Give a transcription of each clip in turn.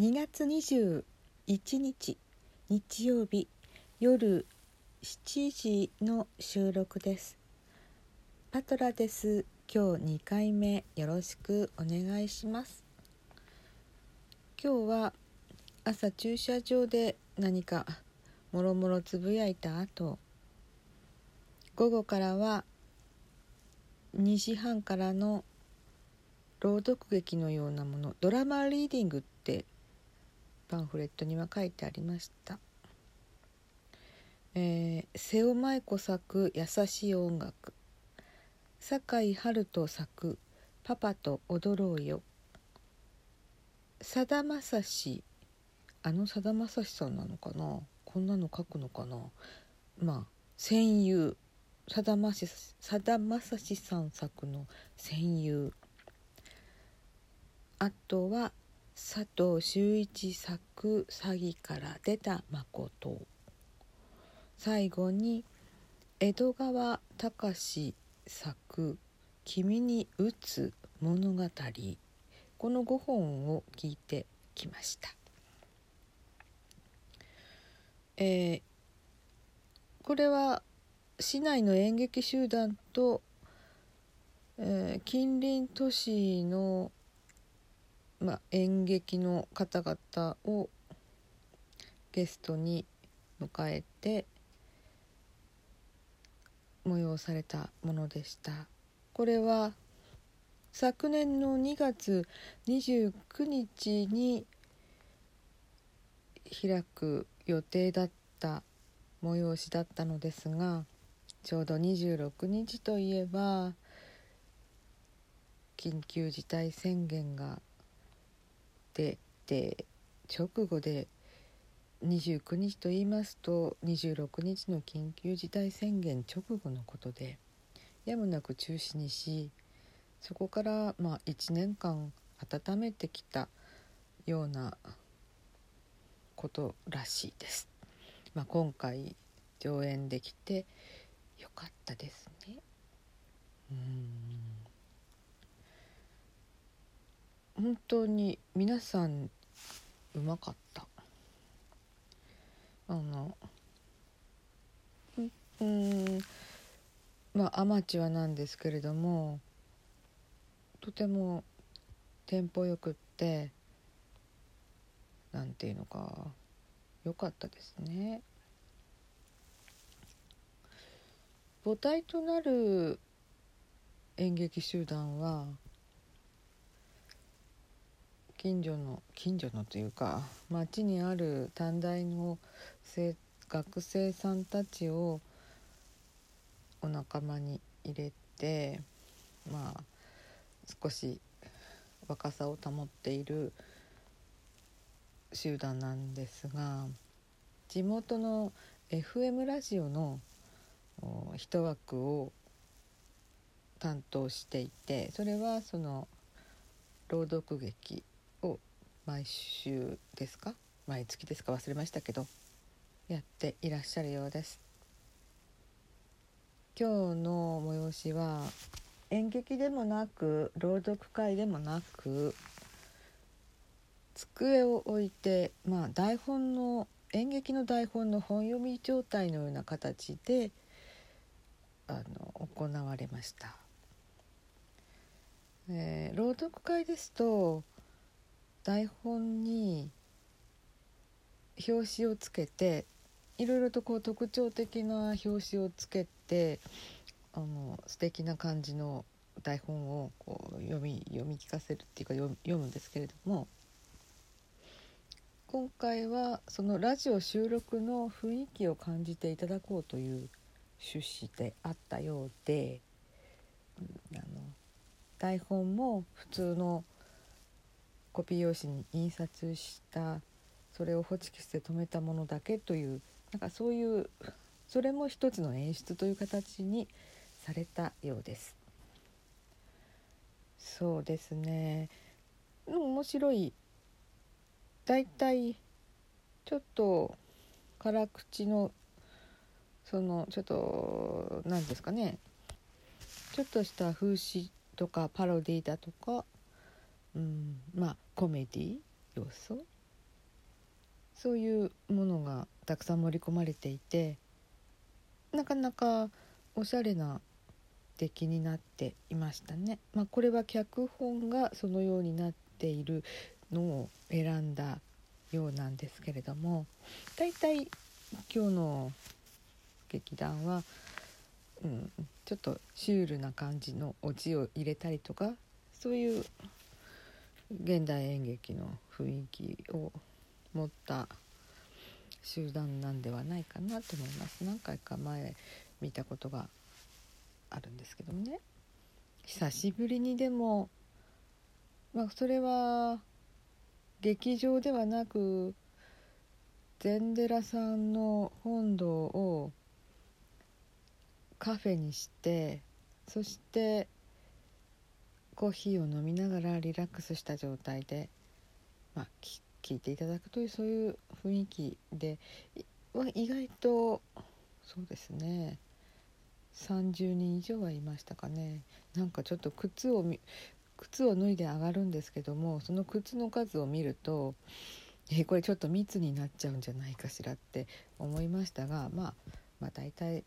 2月21日日曜日夜7時の収録です。パトラです。今日2回目よろしくお願いします。今日は朝駐車場で何かもろもろつぶやいた後午後からは2時半からの朗読劇のようなものドラマリーディングってパンフレットには書いてありました。えー、瀬尾舞子作「優しい音楽」酒井春人作「パパと踊ろうよ」さだまさしあのさだまさしさんなのかな？こんなの書くのかな？まあ戦友。さだまさしさん作の「戦友」あとは佐藤修一作「詐欺から出た誠」最後に江戸川隆作「君に打つ物語」この5本を聞いてきました。えー、これは市内の演劇集団と、えー、近隣都市のまあ、演劇の方々をゲストに迎えて催されたものでした。これは昨年の2月29日に開く予定だった催しだったのですがちょうど26日といえば緊急事態宣言がでで直後で29日と言いますと26日の緊急事態宣言直後のことでやむなく中止にしそこからまあ1年間温めてきたようなことらしいです。まあ、今回上演できてよかったですね。うん本当に皆さんうまかったあのうんまあアマチュアなんですけれどもとてもテンポよくってなんていうのか良かったですね。母体となる演劇集団は近所の近所のというか町にある短大の学生さんたちをお仲間に入れてまあ少し若さを保っている集団なんですが地元の FM ラジオの一枠を担当していてそれはその朗読劇毎週ですか？毎月ですか？忘れましたけど。やっていらっしゃるようです。今日の催しは演劇でもなく朗読会でもなく机を置いてまあ台本の演劇の台本の本読み状態のような形であの行われました、えー、朗読会ですと台本に表紙をつけていろいろとこう特徴的な表紙をつけてあの素敵な感じの台本をこう読み読み聞かせるっていうか読むんですけれども今回はそのラジオ収録の雰囲気を感じていただこうという趣旨であったようで、あの台本も普通のコピー用紙に印刷したそれをホチキスで留めたものだけというなんかそういうそれも一つの演出という形にされたようです。そうですね。面白い。だいたいちょっと辛口のそのちょっと何ですかね。ちょっとした風刺とかパロディだとかうん、まあコメディ要素？そういうものがたくさん盛り込まれていてなかなかおしゃれな出来になっていましたね。まあ、これは脚本がそのようになっているのを選んだようなんですけれどもだいたい今日の劇団は、うん、ちょっとシュールな感じのオチを入れたりとかそういう現代演劇の雰囲気を持った集団なんではないかなと思います。何回か前見たことがあるんですけどもね。久しぶりにでもまあそれは劇場ではなく禅寺さんの本堂をカフェにしてそしてコーヒーを飲みながらリラックスした状態で、まあ、聞いていただくというそういう雰囲気では意外とそうですね。30人以上はいましたかね。なんかちょっと靴を靴を脱いで上がるんですけどもその靴の数を見るとえこれちょっと密になっちゃうんじゃないかしらって思いましたが、まあ、まあ大体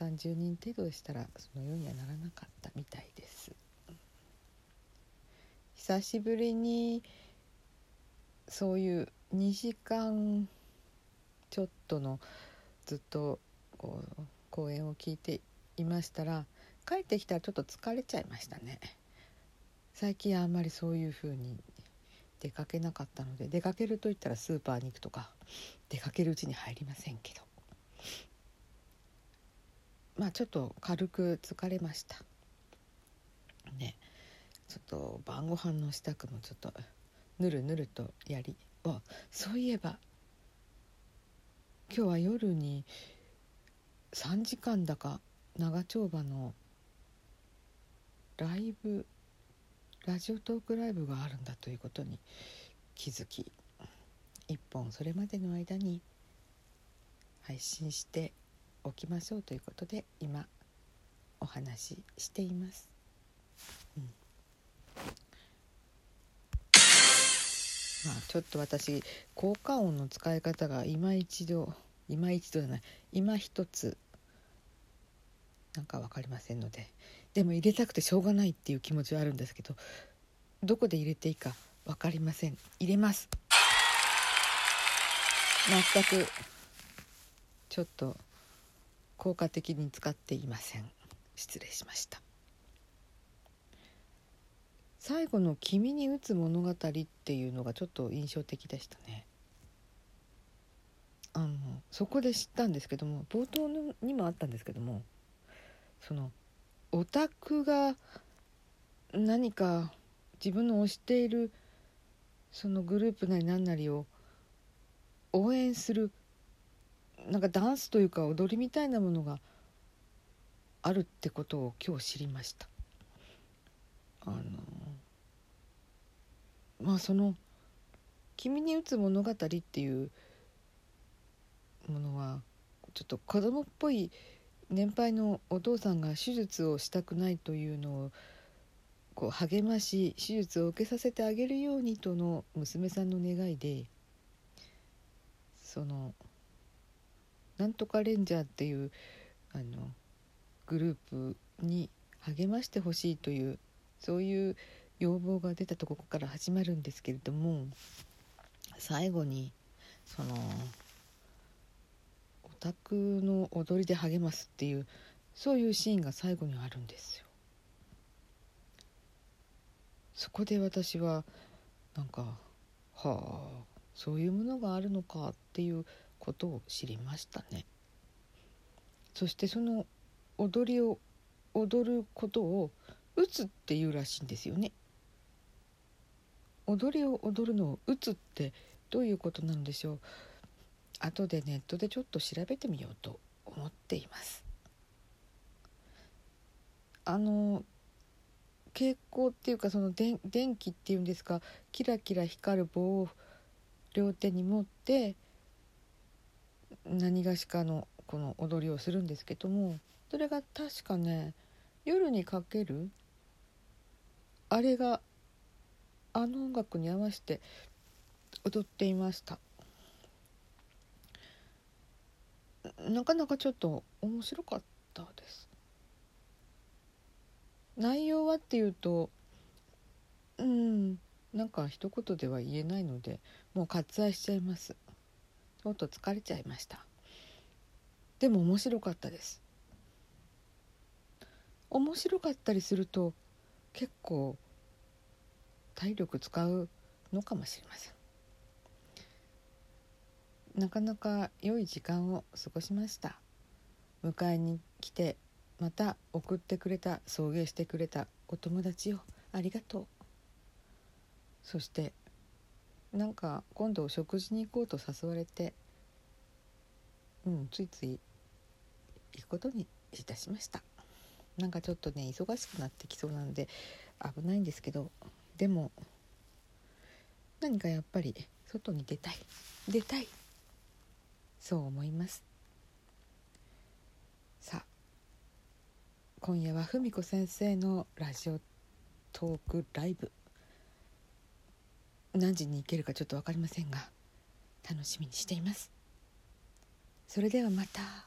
30人程度でしたらそのようにはならなかったみたいです。久しぶりにそういう2時間ちょっとのずっとこう講演を聞いていましたら帰ってきたらちょっと疲れちゃいましたね。最近あんまりそういう風に出かけなかったので出かけるといったらスーパーに行くとか出かけるうちに入りませんけど。まあちょっと軽く疲れました。ね。ちょっと晩ご飯の支度もちょっとぬるぬるとやりあそういえば今日は夜に3時間だか長丁場のライブラジオトークライブがあるんだということに気づき一本それまでの間に配信しておきましょうということで今お話ししています。まあ、ちょっと私効果音の使い方が今一度今一度じゃない今一つなんか分かりませんので。でも入れたくてしょうがないっていう気持ちはあるんですけどどこで入れていいか分かりません。入れます。全くちょっと効果的に使っていません。失礼しました。最後の「君に打つ物語」っていうのがちょっと印象的でしたねあのそこで知ったんですけども冒頭にもあったんですけどもそのオタクが何か自分の推しているそのグループなり何なりを応援するなんかダンスというか踊りみたいなものがあるってことを今日知りました。あのまあその「君に打つ物語」っていうものはちょっと子供っぽい年配のお父さんが手術をしたくないというのをこう励まし手術を受けさせてあげるようにとの娘さんの願いでそのなんとかレンジャーっていうあのグループに励ましてほしいというそういう要望が出たところから始まるんですけれども最後にその宅の踊りで励ますっていうそういうシーンが最後にあるんですよ。そこで私はなんかはあそういうものがあるのかっていうことを知りましたね。そしてその踊りを踊ることを打つっていうらしいんですよね。踊りを踊るのを打つってどういうことなんでしょう？後でネットでちょっと調べてみようと思っています。あの蛍光っていうかその電気っていうんですか？キラキラ光る棒を両手に持って何がしかのこの踊りをするんですけどもそれが確かね夜にかけるあれがあの音楽に合わせて踊っていました。なかなかちょっと面白かったです。内容はっていうとうんなんか一言では言えないのでもう割愛しちゃいます。ちょっと疲れちゃいました。でも面白かったです。面白かったりすると結構体力使うのかもしれません。なかなか良い時間を過ごしました。迎えに来てまた送ってくれた送迎してくれたお友達をありがとう。そしてなんか今度食事に行こうと誘われてうんついつい行くことにいたしました。なんかちょっとね忙しくなってきそうなんで危ないんですけどでも何かやっぱり外に出たい。出たい。そう思います。さあ今夜は文子先生のラジオトークライブ。何時に行けるかちょっと分かりませんが楽しみにしています。それではまた。